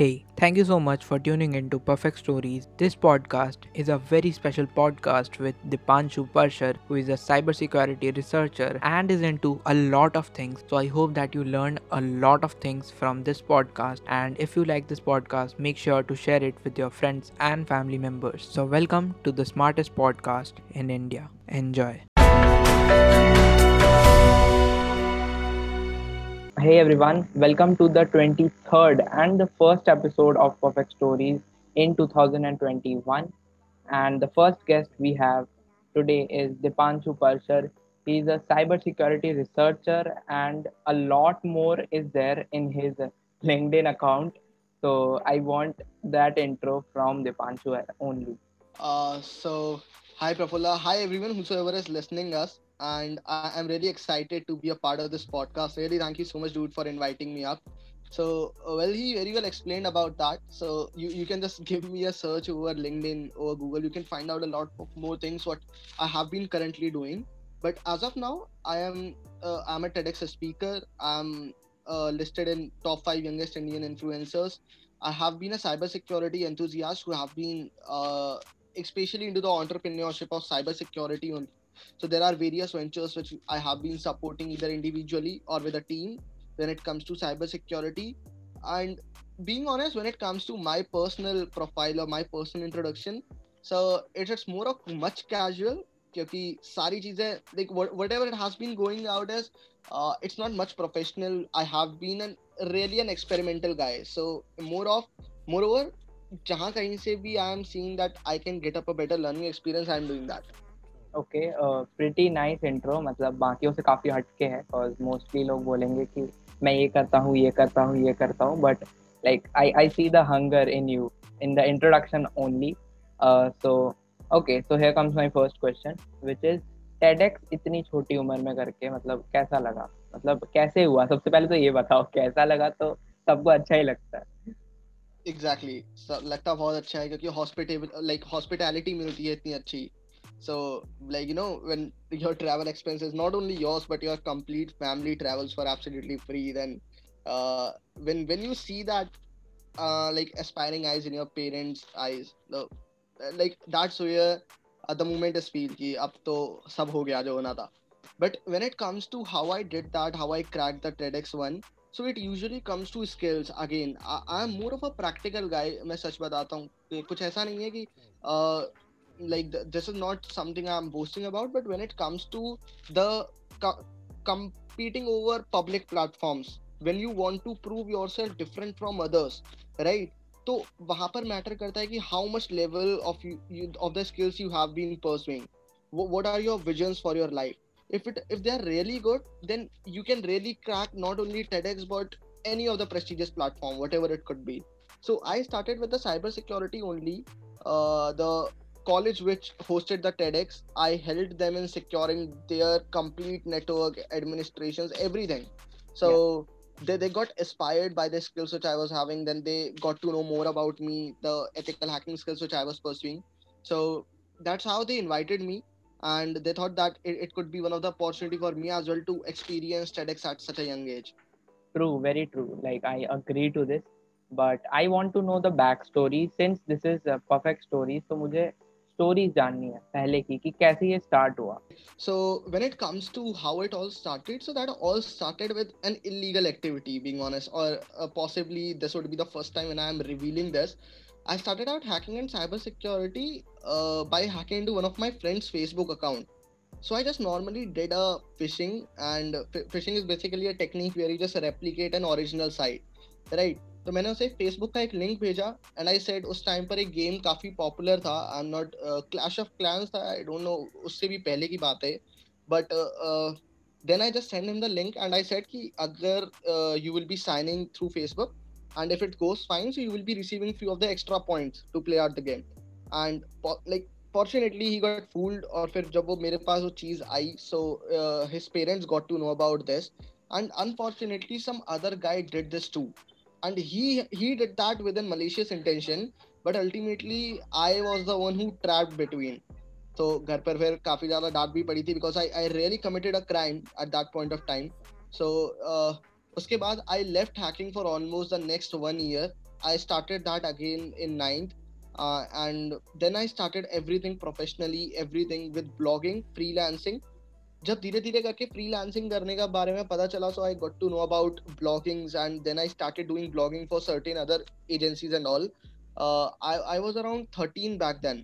Hey, thank you so much for tuning in to Perfect Stories. This podcast is a very special podcast with Dipanshu Parashar, who is a cybersecurity researcher and is into a lot of things. So I hope that you learn a lot of things from this podcast. And if you like this podcast, make sure to share it with your friends and family members. So welcome to the smartest podcast in India. Enjoy. Hey everyone, welcome to the 23rd and the first episode of Perfect Stories in 2021. And the first guest we have today is Dipanshu Parashar. He's a cybersecurity researcher, and a lot more is there in his LinkedIn account. So I want that intro from Dipanshu only. Uh, so hi Prafulla, hi everyone whosoever is listening us and I am really excited to be a part of this podcast. Really, thank you so much, dude, for inviting me up. So, uh, well, he very well explained about that. So, you, you can just give me a search over LinkedIn or Google. You can find out a lot of more things what I have been currently doing. But as of now, I am uh, I'm a TEDx speaker. I'm uh, listed in top five youngest Indian influencers. I have been a cybersecurity enthusiast who have been uh, especially into the entrepreneurship of cybersecurity so there are various ventures which I have been supporting either individually or with a team when it comes to cybersecurity. And being honest, when it comes to my personal profile or my personal introduction, so it's more of much casual क्योंकि सारी चीजें like whatever it has been going out as uh, it's not much professional i have been an really an experimental guy so more of moreover जहाँ कहीं से भी I am seeing that I can get up a better learning experience I am doing that okay pretty nice intro मतलब बाकियों से काफ़ी हटके है बिकॉज़ मोस्टली लोग बोलेंगे कि मैं ये करता हूँ, ये करता हूँ, ये करता हूँ but like I I see the hunger in you in the introduction only so okay so here comes my first question which is TEDx इतनी छोटी उम्र में करके मतलब कैसा लगा? मतलब कैसे हुआ? सबसे पहले तो ये बताओ, कैसा लगा? तो सबको अच्छा ही लगता है। Exactly exactly. लगता बहुत अच्छा है, क्योंकि हॉस्पिटेबल लाइक हॉस्पिटैलिटी मिलती है इतनी अच्छी। so like you know when your travel expenses not only yours but your complete family travels for absolutely free then uh, when when you see that uh, like aspiring eyes in your parents eyes no, like that's where at the moment is feel ki ab to sab ho gaya jo hona tha but when it comes to how i did that how i cracked the tedx one so it usually comes to skills again i am more of a practical guy मैं सच बताता हूँ कुछ ऐसा नहीं है कि uh, like th- this is not something i'm boasting about but when it comes to the co- competing over public platforms when you want to prove yourself different from others right तो वहां पर matter करता है कि how much level of of the skills you have been pursuing what are your visions for your life if it if they are really good then you can really crack not only tedx but any of the prestigious platform whatever it could be so i started with the cyber security only uh, the college which hosted the TEDx, I helped them in securing their complete network administrations, everything. So yeah. they, they got inspired by the skills which I was having. Then they got to know more about me, the ethical hacking skills which I was pursuing. So that's how they invited me. And they thought that it, it could be one of the opportunity for me as well to experience TEDx at such a young age. True, very true. Like I agree to this. But I want to know the backstory since this is a perfect story. So मुझे story जाननी है पहले की कि कैसे ये start हुआ so when it comes to how it all started so that all started with an illegal activity being honest और possibly this would be the first time when I am revealing this I started out hacking and cyber security uh, by hacking into one of my friend's Facebook account. So I just normally did a phishing, and phishing is basically a technique where you just replicate an original site, right? तो मैंने उसे Facebook का एक link भेजा and I said उस time पर एक game काफ़ी पॉपुलर था I am not Clash of Clans था आई डोंट नो उससे भी पहले की बात है but then I just send him the link and I said कि अगर you will be signing through Facebook and if it goes fine so you will be receiving few of the extra points to play out the game and like fortunately he got fooled और फिर जब वो मेरे पास वो चीज़ आई so his parents got to know about this and unfortunately some other guide did this to and he he did that with a malicious intention but ultimately I was the one who trapped between तो घर पर फिर काफी ज्यादा डांट भी पड़ी थी because I I really committed a crime at that point of time so उसके बाद I left hacking for almost the next one year I started that again in ninth, uh, and then I started everything professionally, everything with blogging, freelancing. जब धीरे धीरे करके freelancing करने का बारे में पता चला so I got to know about bloggings and then I started doing blogging for certain other agencies and all I I was around 13 back then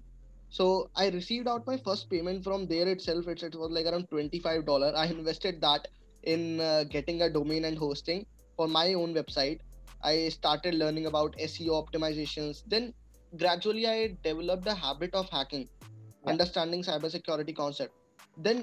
so i received out my first payment from there itself it, it was like around 25 dollar i invested that in uh, getting a domain and hosting for my own website i started learning about seo optimizations then gradually i developed a habit of hacking Yeah. understanding cybersecurity concept then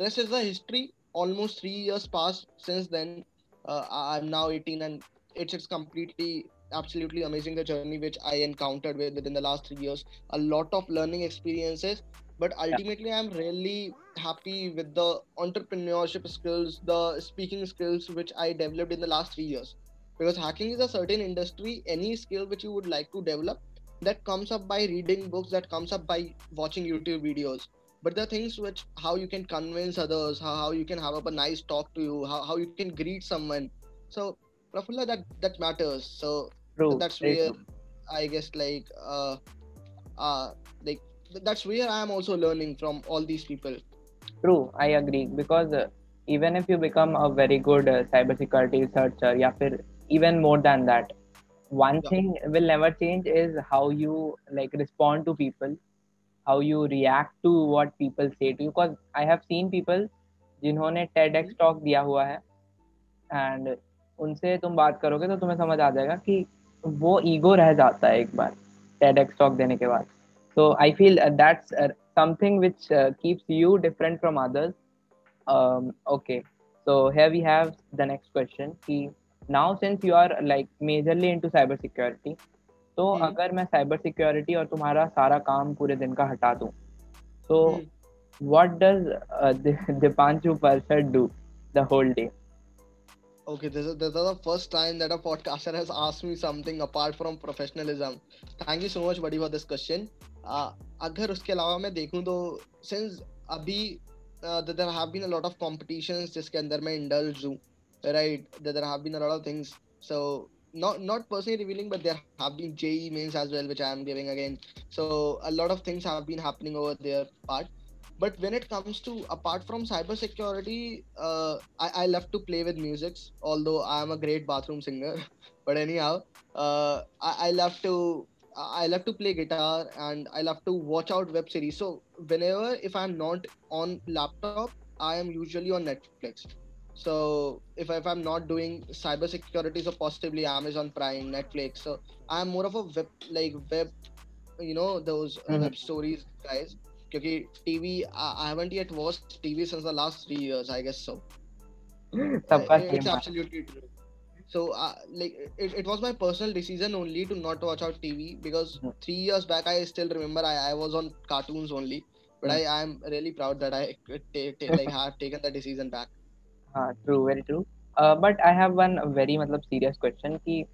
rest is the history. Almost three years passed since then. Uh, i'm now 18 and it's, it's completely absolutely amazing the journey which i encountered with within the last three years. A lot of learning experiences but ultimately i'm really happy with the entrepreneurship skills the speaking skills which i developed in the last three years. Because hacking is a certain industry any skill which you would like to develop that comes up by reading books that comes up by watching youtube videos but there are things which how you can convince others how, how you can have up a nice talk to you how, how you can greet someone. So Prafulla, that that matters. So, that's where i guess like uh uh like that's where i am also learning from all these people. True. I agree. Because uh, even if you become a very good uh, cybersecurity researcher yeah even more than that one yeah. thing will never change is how you like respond to people. How you react to what people say to you. Because I have seen people जिन्होंने TEDx talk दिया हुआ है and उनसे तुम बात करोगे तो तुम्हें समझ आ जाएगा कि वो ईगो रह जाता है एक बार TEDx talk देने के बाद so i feel uh, that's uh, something which uh, keeps you different from others um, okay so here we have the next question कि now since you are like majorly into cyber security तो हम्म। अगर मैं cyber security और तुम्हारा सारा काम पूरे दिन का हटा दूँ तो Hmm. what does uh, Dipanshu Parsad do the whole day Okay, this is, this is the first time that a podcaster has asked me something apart from professionalism. Thank you so much, buddy, for this question. Uh, अगर उसके अलावा मैं देखूँ तो since अभी uh, there have been a lot of competitions जिसके अंदर मैं indulge हूँ, right? That there have been a lot of things. Not not personally revealing, but there have been JEE mains as well, which I am giving again. So a lot of things have been happening over there. Part but when it comes to apart from cybersecurity uh, I, I love to play with music although i am a great bathroom singer but anyhow uh, I, I love to i love to play guitar and i love to watch out web series so whenever if i'm not on laptop i am usually on netflix so if, if i'm not doing cyber security so possibly amazon prime netflix so i'm more of a web like web you know those mm-hmm. web stories guys because tv I, I, haven't yet watched tv since the last three years i guess so it's absolutely true so uh, like it, it was my personal decision only to not watch out tv because mm-hmm. three years back i still remember i, I was on cartoons only but mm-hmm. i i'm really proud that i t- t- like have taken the decision back हाँ true very true but I have one very मतलब serious question कि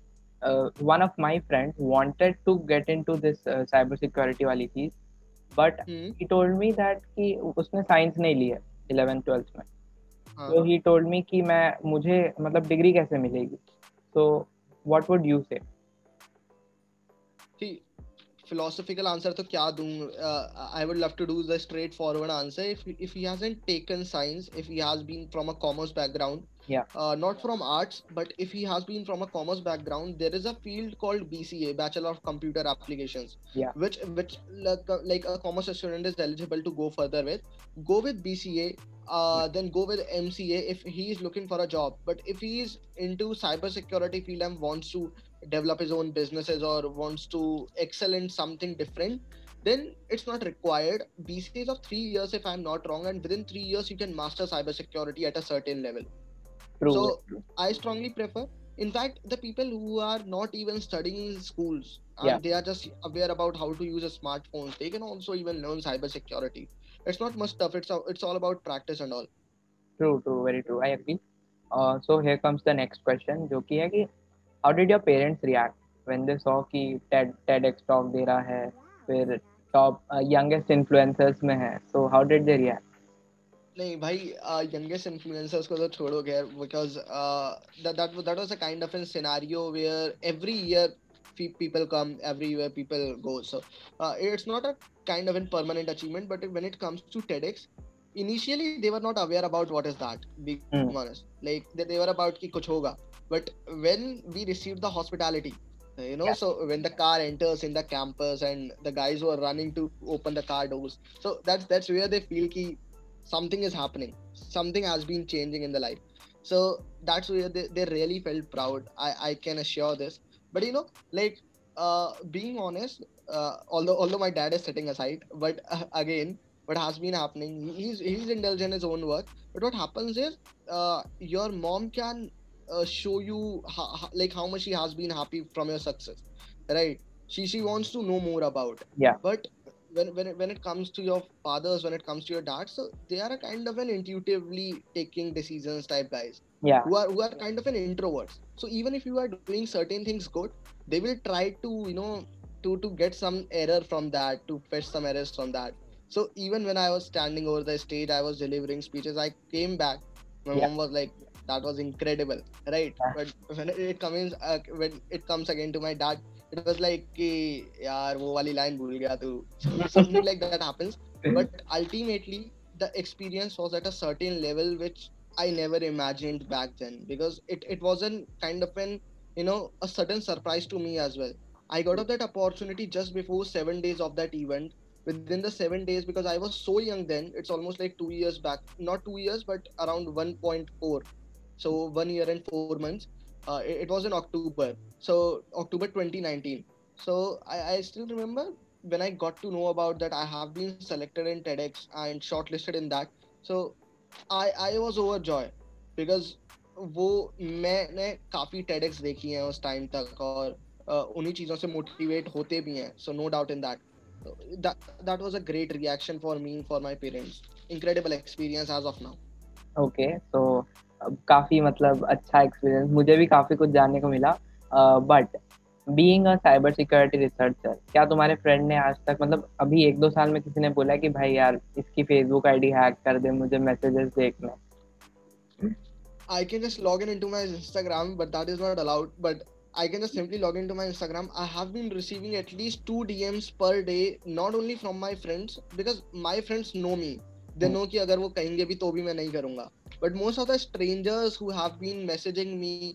one of my friend wanted to get into this cyber security वाली चीज़ but he told me that कि उसने science नहीं लिया है eleventh twelfth में. तो ही टोल्ड मी कि मैं मुझे मतलब डिग्री कैसे मिलेगी? So what would you say philosophical answer to kya doon? Uh, I would love to do the straightforward answer. If if he hasn't taken science, if he has been from a commerce background, yeah, uh, not from arts, but if he has been from a commerce background, there is a field called BCA, Bachelor of Computer Applications, yeah, which which like, uh, like a commerce student is eligible to go further with. Go with BCA. Uh, then go with MCA if he is looking for a job. But if he is into cybersecurity field and wants to develop his own businesses or wants to excel in something different then it's not required bca is of three years if i'm not wrong and within three years you can master cybersecurity at a certain level true So- very true. i strongly prefer in fact the people who are not even studying in schools and Yeah. they are just aware about how to use a smartphone they can also even learn cybersecurity it's not much tough it's, a- it's all about practice and all true true very true I agree uh, so here comes the next question जो कि है कि how did your parents react when they saw कि TED TEDx talk दे रहा है फिर top uh, youngest influencers में है so how did they react नहीं भाई यंगेस्ट इन्फ्लुएंसर्स को तो छोड़ो खैर because that that that was a kind of a scenario where every year people come everywhere people go so uh, it's not a kind of a permanent achievement but when it comes to tedx initially they were not aware about what is that being Hmm. honest like they, they were about ki kuch hoga but when we received the hospitality you know Yeah. so when the car enters in the campus and the guys were running to open the car doors so that's that's where they feel ki something is happening. Something has been changing in the life. So that's where they, they really felt proud. I i can assure this. But you know like uh being honest uh, although although my dad is setting aside but uh, again what has been happening he's he's indulged in his own work. But what happens is uh, your mom can uh, show you how, like how much she has been happy from your success right she she wants to know more about Yeah. but when when it, when it comes to your fathers when it comes to your dad so they are a kind of an intuitively taking decisions type guys Yeah. who are who are kind of an introverts so even if you are doing certain things good they will try to you know to to get some error from that to fetch some errors from that so even when i was standing over the stage i was delivering speeches i came back my Yeah. mom was like that was incredible right? But when it comes uh, when it comes again to my dad it was like ki yaar wo wali line bhool gaya tu. Something like that happens. But ultimately the experience was at a certain level which i never imagined back then because it it wasn't kind of an you know a sudden surprise to me as well. I got up that opportunity just before 7 days of that event. Within the seven days because I was so young then. It's almost like two years back, not two years, but around 1.4 So one year and four months. Uh, it, it was in October. So October 2019. So I, I still remember when I got to know about that I have been selected in TEDx and shortlisted in that. So I I was overjoyed because वो मैंने काफी TEDx देखी हैं उस time तक और uh, उन्हीं चीजों से मोटिवेट होते भी हैं so no doubt in that that was a great reaction for me for my parents incredible experience as of now okay तो काफ़ी मतलब अच्छा एक्सपीरियंस मुझे भी काफ़ी कुछ जानने को मिला but being a cyber security researcher क्या तुम्हारे फ्रेंड ने आज तक मतलब अभी एक दो साल में किसी ने बोला कि भाई यार इसकी फेसबुक आईडी हैक कर दे मुझे मैसेजेस देखने I can just log in into my Instagram, but that is not allowed. But I can just simply log into my Instagram. I have been receiving at least two DMs per day, not only from my friends, because my friends know me. They Hmm. know कि अगर वो कहेंगे भी तो भी मैं नहीं करूँगा. But most of the strangers who have been messaging me,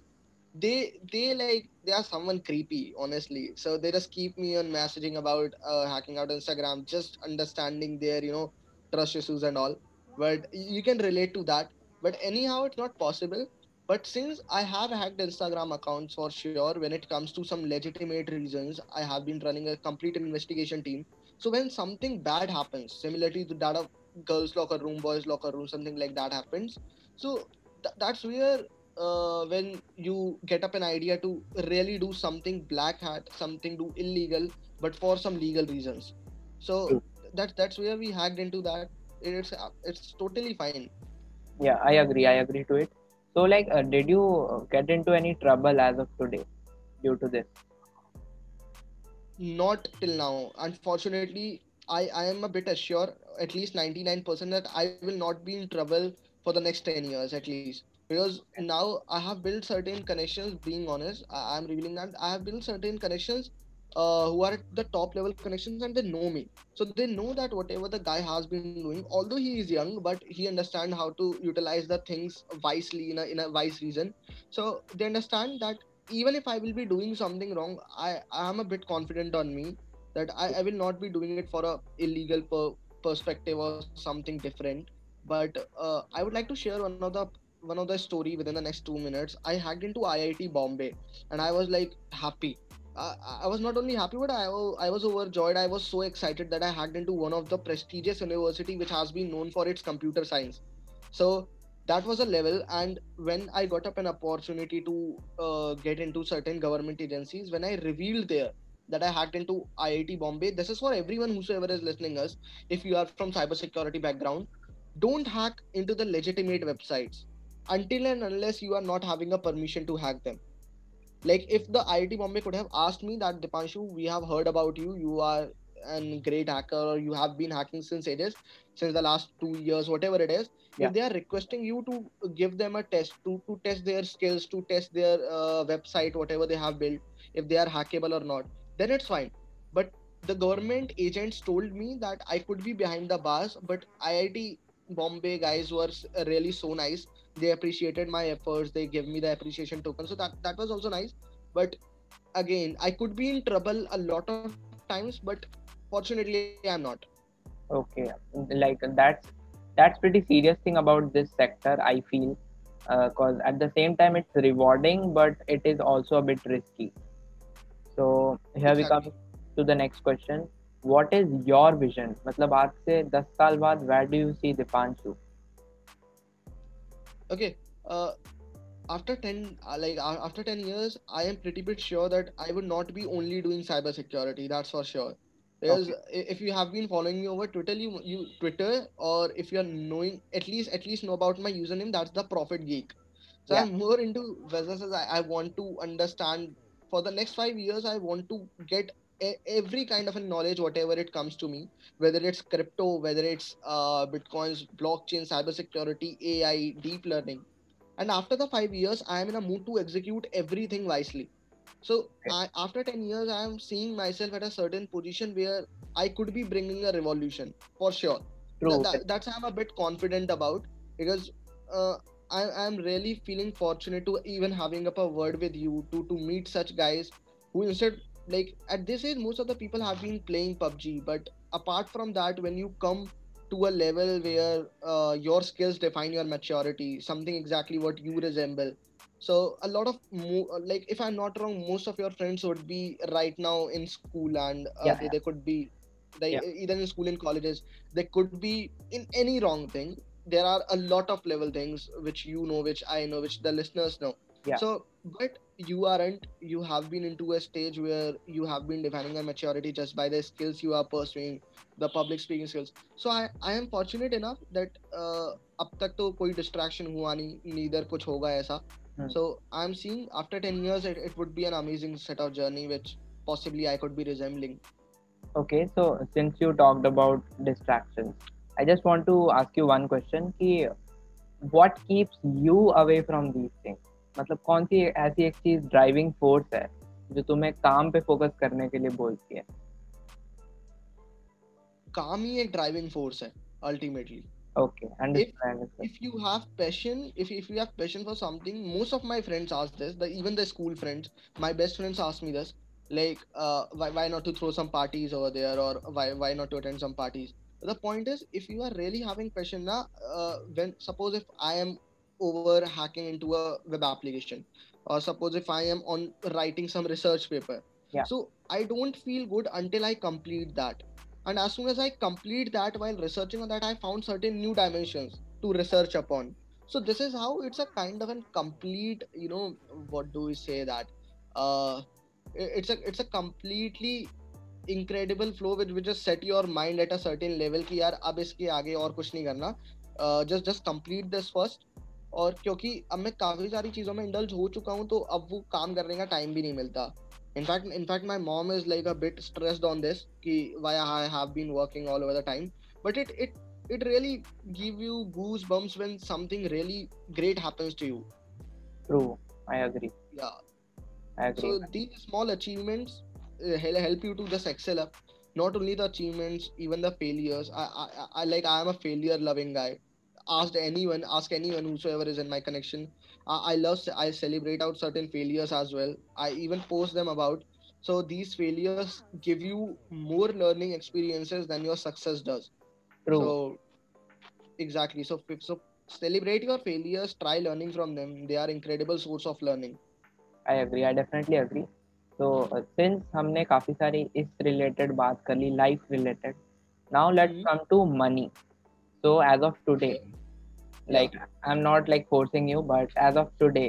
they they like they are someone creepy, honestly. So they just keep me on messaging about uh, hacking out Instagram, just understanding their you know trust issues and all. But you can relate to that but anyhow it's not possible but since i have hacked instagram accounts for sure when it comes to some legitimate reasons i have been running a complete investigation team so when something bad happens similarly to that of girls locker room boys locker room something like that happens. So th- that's where uh, when you get up an idea to really do something black hat something do illegal but for some legal reasons. So True. that that's where we hacked into that. It's it's totally fine. Yeah i agree. I agree to it. So like uh, did you uh, get into any trouble as of today due to this? Not till now. Unfortunately i i am a bit assured at least 99% that i will not be in trouble for the next 10 years at least. Because now i have built certain connections being honest i am revealing that i have built certain connections uh, who are at the top level connections and they know me. So they know that whatever the guy has been doing although he is young but he understand how to utilize the things wisely in a, in a wise reason. So they understand that even if I will be doing something wrong, I, I am a bit confident on me that I, I will not be doing it for a illegal per, perspective or something different. But uh, I would like to share one of the one of the story within the next two minutes. I hacked into IIT Bombay and I was like happy. I, I was not only happy, but I, I was overjoyed. I was so excited that I hacked into one of the prestigious university which has been known for its computer science. So that was a level and when i got up an opportunity to uh, get into certain government agencies when i revealed there that i hacked into iit bombay this is for everyone whosoever is listening us if you are from cybersecurity background don't hack into the legitimate websites until and unless you are not having a permission to hack them like if the IIT Bombay could have asked me that Dipanshu, we have heard about you, you are a great hacker, or you have been hacking since ages, since the last two years, whatever it is. Yeah. If they are requesting you to give them a test to to test their skills, to test their uh, website, whatever they have built, if they are hackable or not then it's fine. But the government agents told me that i could be behind the bars but iit bombay guys were uh, really so nice they appreciated my efforts they gave me the appreciation token so that that was also nice. But again i could be in trouble a lot of times but fortunately i'm not. Okay like that's that's pretty serious thing about this sector i feel uh, because at the same time it's rewarding but it is also a bit risky so here we come exactly to the next question what is your vision मतलब आज से 10 साल बाद where do you see Dipanshu okay uh after 10 uh, like uh, after 10 years i am pretty bit sure that i would not be only doing cybersecurity that's for sure because okay i- if you have been following me over twitter you you twitter or if you're knowing at least at least know about my username that's the profit geek so yeah i'm more into businesses i, I want to understand for the next five years i want to get e- every kind of a knowledge whatever it comes to me whether it's crypto whether it's uh, bitcoins blockchain cybersecurity ai deep learning. And after the five years i am in a mood to execute everything wisely. So. I, after 10 years i am seeing myself at a certain position where i could be bringing a revolution for sure. True. That, that's i'm a bit confident about because uh, I, i'm really feeling fortunate to even having up a word with you to to meet such guys who instead like at this age most of the people have been playing pubg but apart from that when you come to a level where uh, your skills define your maturity something exactly what you resemble. So a lot of mo- like if i'm not wrong most of your friends would be right now in school and uh, yeah. they, yeah they could be they yeah. either in school in colleges they could be in any wrong thing there are a lot of level things which you know which i know which the listeners know yeah so but you aren't you have been into a stage where you have been defining a maturity just by the skills you are pursuing the public speaking skills so i i am fortunate enough that uh, अब तक तो कोई distraction हुआ नहीं neither कुछ होगा ऐसा hmm. so i'm seeing after 10 years it, it would be an amazing set of journey which possibly i could be resembling Okay, so since you talked about distractions, I just want to ask you one question कि what keeps you away from these things? मतलब कौन सी ऐसी एक चीज़ driving force है जो तुम्हें काम पे फोकस करने के लिए बोलती है काम ही एक ड्राइविंग फोर्स है ultimately Okay, understand. understand. if you have passion if, if you have passion for something most of my friends ask this the, even the school friends my best friends ask me this like uh, why, why not to throw some parties over there or why, why not to attend some parties the point is if you are really having passion na, uh, when suppose if i am over hacking into a web application or suppose if i am on writing some research paper Yeah. so i don't feel good until i complete that. And as soon as i complete that while researching on that i found certain new dimensions to research upon. So this is how it's a kind of a complete you know what do we say that? Uh it's a it's a completely incredible flow which will just set your mind at a certain level कि यार अब इसके आगे और कुछ नहीं करना just just complete this first और क्योंकि अब मैं काफ़ी सारी चीज़ों में इंडल्ज हो चुका हूँ तो अब वो काम करने का टाइम भी नहीं मिलता in fact in fact my mom is like a bit stressed on this कि why I have been working all over the time but it it it really give you goosebumps when something really great happens to you True, I agree. yeah I agree. so these small achievements uh, Uh, help you to just excel up. Not only the achievements even the failures. I i, I like i am a failure loving guy. Ask anyone ask anyone whosoever is in my connection. I, I love i celebrate out certain failures as well. I even post them about. So these failures give you more learning experiences than your success does. True. so exactly. So so celebrate your failures try learning from them. They are incredible source of learning. I agree. I definitely agree. तो since हमने काफ़ी सारी इस related बात कर ली life related now let's come to money so as of today like I am not like forcing you but as of today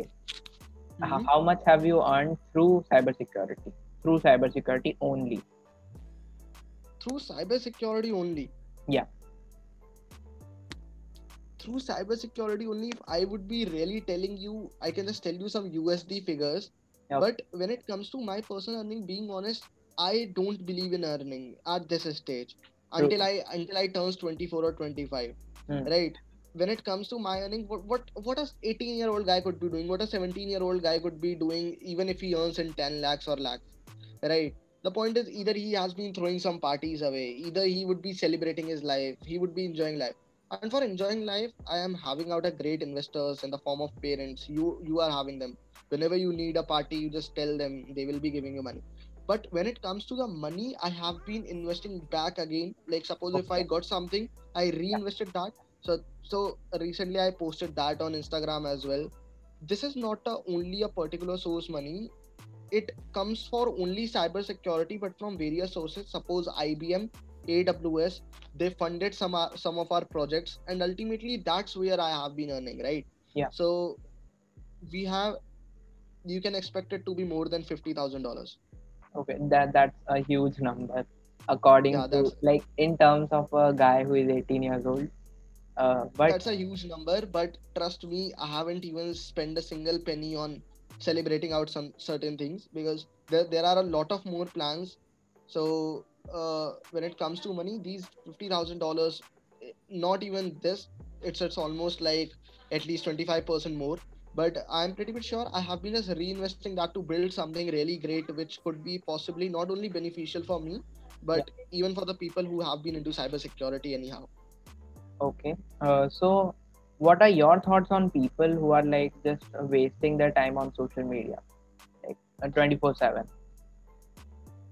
how much have you earn through cyber security through cyber security only through cyber security only ya through cyber security only I would be really telling you I can just tell you some USD figures Okay. But when it comes to my personal earning, being honest, I don't believe in earning at this stage until I until I turns 24 or 25. Hmm. Right. when it comes to my earning, what what what a 18 year old guy could be doing, what a 17 year old guy could be doing, even if he earns in 10 lakhs or lakhs, right? The point is either he has been throwing some parties away, either he would be celebrating his life, he would be enjoying life. And for enjoying life, I am having out a great investors in the form of parents. You you are having them. Whenever you need a party, you just tell them they will be giving you money. But when it comes to the money, I have been investing back again. Like suppose if I got something, I reinvested that. So so recently I posted that on Instagram as well. This is not a, only a particular source money. It comes for only cyber security, but from various sources. Suppose IBM, AWS, they funded some uh, some of our projects, and ultimately that's where I have been earning, right? Yeah. So we have you can expect it to be more than fifty thousand dollars. Okay, that that's a huge number according Yeah, to like in terms of a guy who is 18 years old. Uh, but that's a huge number. But trust me, I haven't even spent a single penny on celebrating out some certain things because there there are a lot of more plans. So uh, when it comes to money, these fifty thousand dollars, not even this, it's it's almost like at least twenty five percent more. But I'm pretty much sure I have been just reinvesting that to build something really great, which could be possibly not only beneficial for me, yeah, but even for the people who have been into cybersecurity anyhow. okay. Uh, so what are your thoughts on people who are like just wasting their time on social media, like uh, 24/7?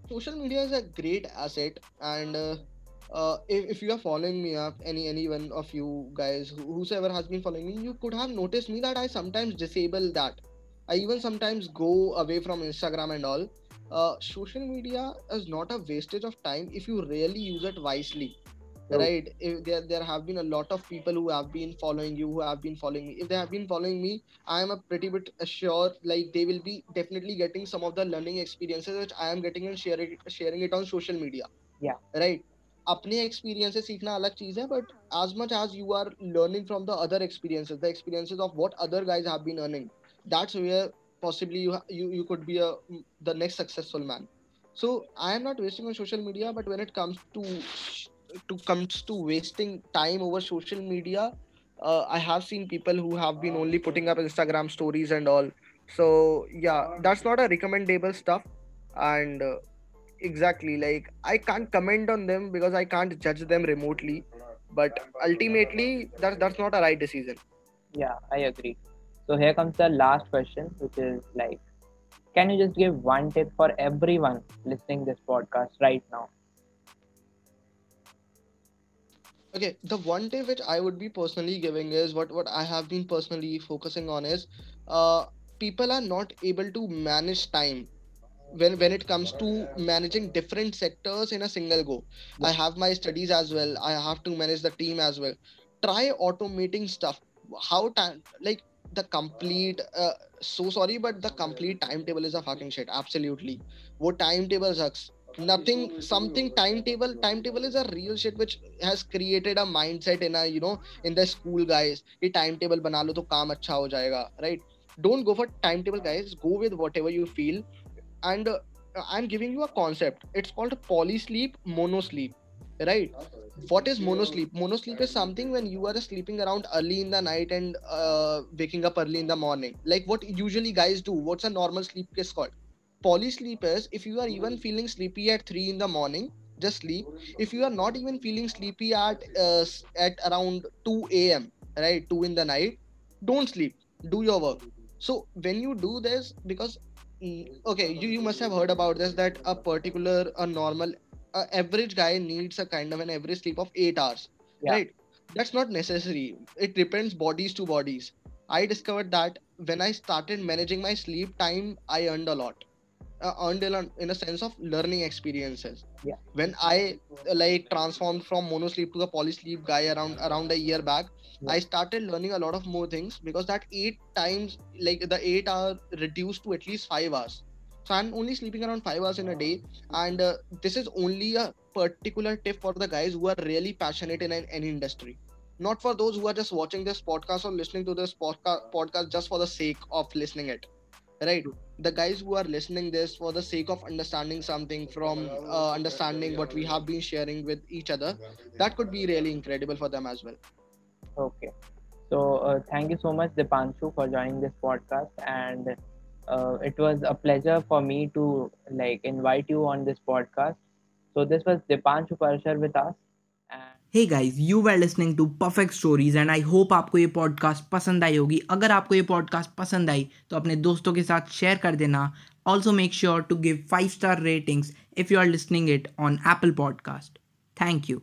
social media is a great asset and uh, uh, if, if you are following me up any any one of you guys who, whosoever has been following me you could have noticed me that i sometimes disable that. I even sometimes go away from instagram and all. Uh, social media is not a wastage of time if you really use it wisely True. right? If there, there have been a lot of people who have been following you who have been following me. If they have been following me i am a pretty bit sure like they will be definitely getting some of the learning experiences which i am getting and sharing sharing it on social media Yeah, right अपने experiences सीखना अलग चीज है but as much as you are learning from the other experiences the experiences of what other guys have been earning that's where possibly you ha- you, you could be a the next successful man so i am not wasting on social media but when it comes to to comes to wasting time over social media uh, i have seen people who have been only putting up instagram stories and all so yeah that's not a recommendable stuff and uh, exactly like i can't comment on them because i can't judge them remotely but ultimately that, that's not a right decision yeah, I agree. So here comes the last question, which is like, can you just give one tip for everyone listening this podcast right now? okay the one tip which i would be personally giving is what what i have been personally focusing on is uh people are not able to manage time when when it comes to managing different sectors in a single go i Yeah, have my studies as well i have to manage the team as well try automating stuff how time like the complete uh, so sorry but the complete timetable is a fucking shit absolutely what timetable sucks nothing something timetable timetable is a real shit which has created a mindset in a you know in the school guys कि timetable बना लो तो काम अच्छा हो जाएगा right don't go for timetable guys go with whatever you feel and uh, i'm giving you a concept. It's called polysleep monosleep right? What is monosleep? Monosleep is something when you are sleeping around early in the night and uh, waking up early in the morning. Like what usually guys do what's a normal sleep is called? Poly sleep is if you are even feeling sleepy at 3 in the morning just sleep. If you are not even feeling sleepy at uh, at around 2 a.m right? 2 in the night don't sleep. Do your work. So when you do this because okay you, you must have heard about this that a particular a normal a average guy needs a kind of an average sleep of 8 hours yeah, right? That's not necessary. It depends bodies to bodies. I discovered that when i started managing my sleep time i earned a lot. Uh, earned a lot in a sense of learning experiences. Yeah, when i like transformed from mono sleep to the poly sleep guy around around a year back i started learning a lot of more things because that eight times like the eight hour reduced to at least five hours. So i'm only sleeping around five hours in a day. And uh, this is only a particular tip for the guys who are really passionate in an, any industry. Not for those who are just watching this podcast or listening to this podca- podcast just for the sake of listening it right? The guys who are listening this for the sake of understanding something from uh, understanding what we have been sharing with each other that could be really incredible for them as well Okay. So uh, thank you so much, Dipanshu, for joining this podcast, and uh, it was a pleasure for me to like invite you on this podcast. So this was Dipanshu Parashar with us. Hey guys you were listening to perfect stories and I hope आपको ये podcast पसंद आई होगी अगर आपको ये podcast पसंद आई तो अपने दोस्तों के साथ शेयर कर देना also make sure to give five star ratings if you are listening it on Apple podcast thank you